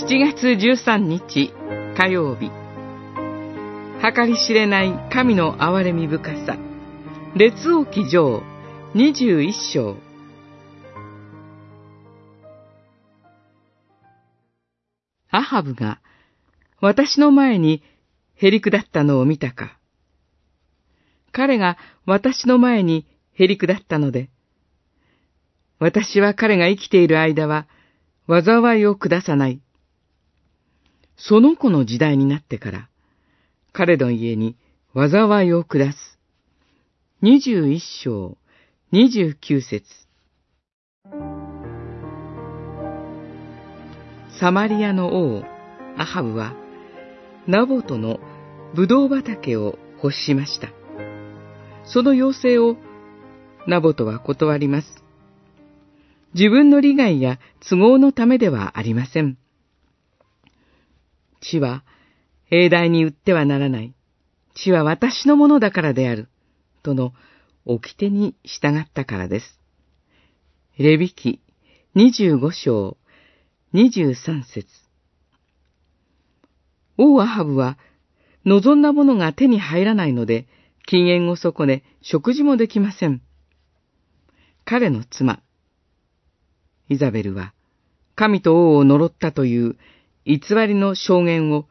7月13日火曜日。計り知れない神の憐れみ深さ。列王記上21章。アハブが私の前にへり下ったのを見たか。彼が私の前にへり下ったので、私は彼が生きている間は、災いを下さない。その子の時代になってから、彼の家に災いを下す。二十一章、二十九節。サマリアの王、アハブは、ナボトのブドウ畑を欲しました。その要請をナボトは断ります。自分の利害や都合のためではありません。地は永大に売ってはならない。地は私のものだからである。との掟に従ったからです。レビ記25章23節王アハブは望んだものが手に入らないので、禁煙を損ね、食事もできません。彼の妻、イザベルは、神と王を呪ったという偽りの証言を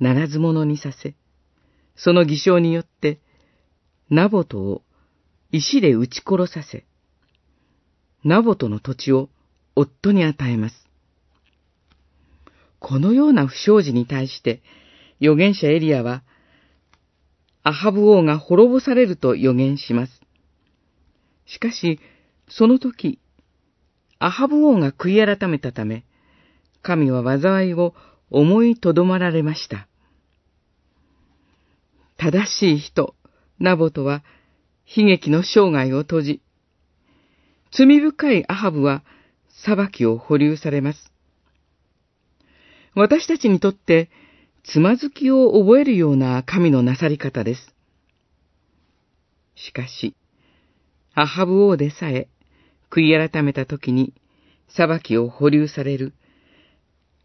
ならず者にさせ、その偽証によって、ナボトを石で撃ち殺させ、ナボトの土地を夫に与えます。このような不祥事に対して、預言者エリアは、アハブ王が滅ぼされると予言します。しかし、その時、アハブ王が悔い改めたため、神は災いを思いとどまられました。正しい人、ナボトは、悲劇の生涯を閉じ、罪深いアハブは裁きを保留されます。私たちにとって、つまずきを覚えるような神のなさり方です。しかし、アハブ王でさえ、悔い改めた時に、裁きを保留される、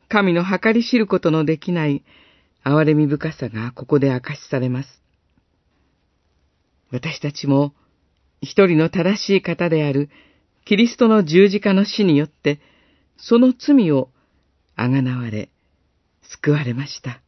神の計り知ることのできない憐れみ深さがここで明かしされます。私たちも、一人の正しい方であるキリストの十字架の死によって、その罪をあがなわれ、救われました。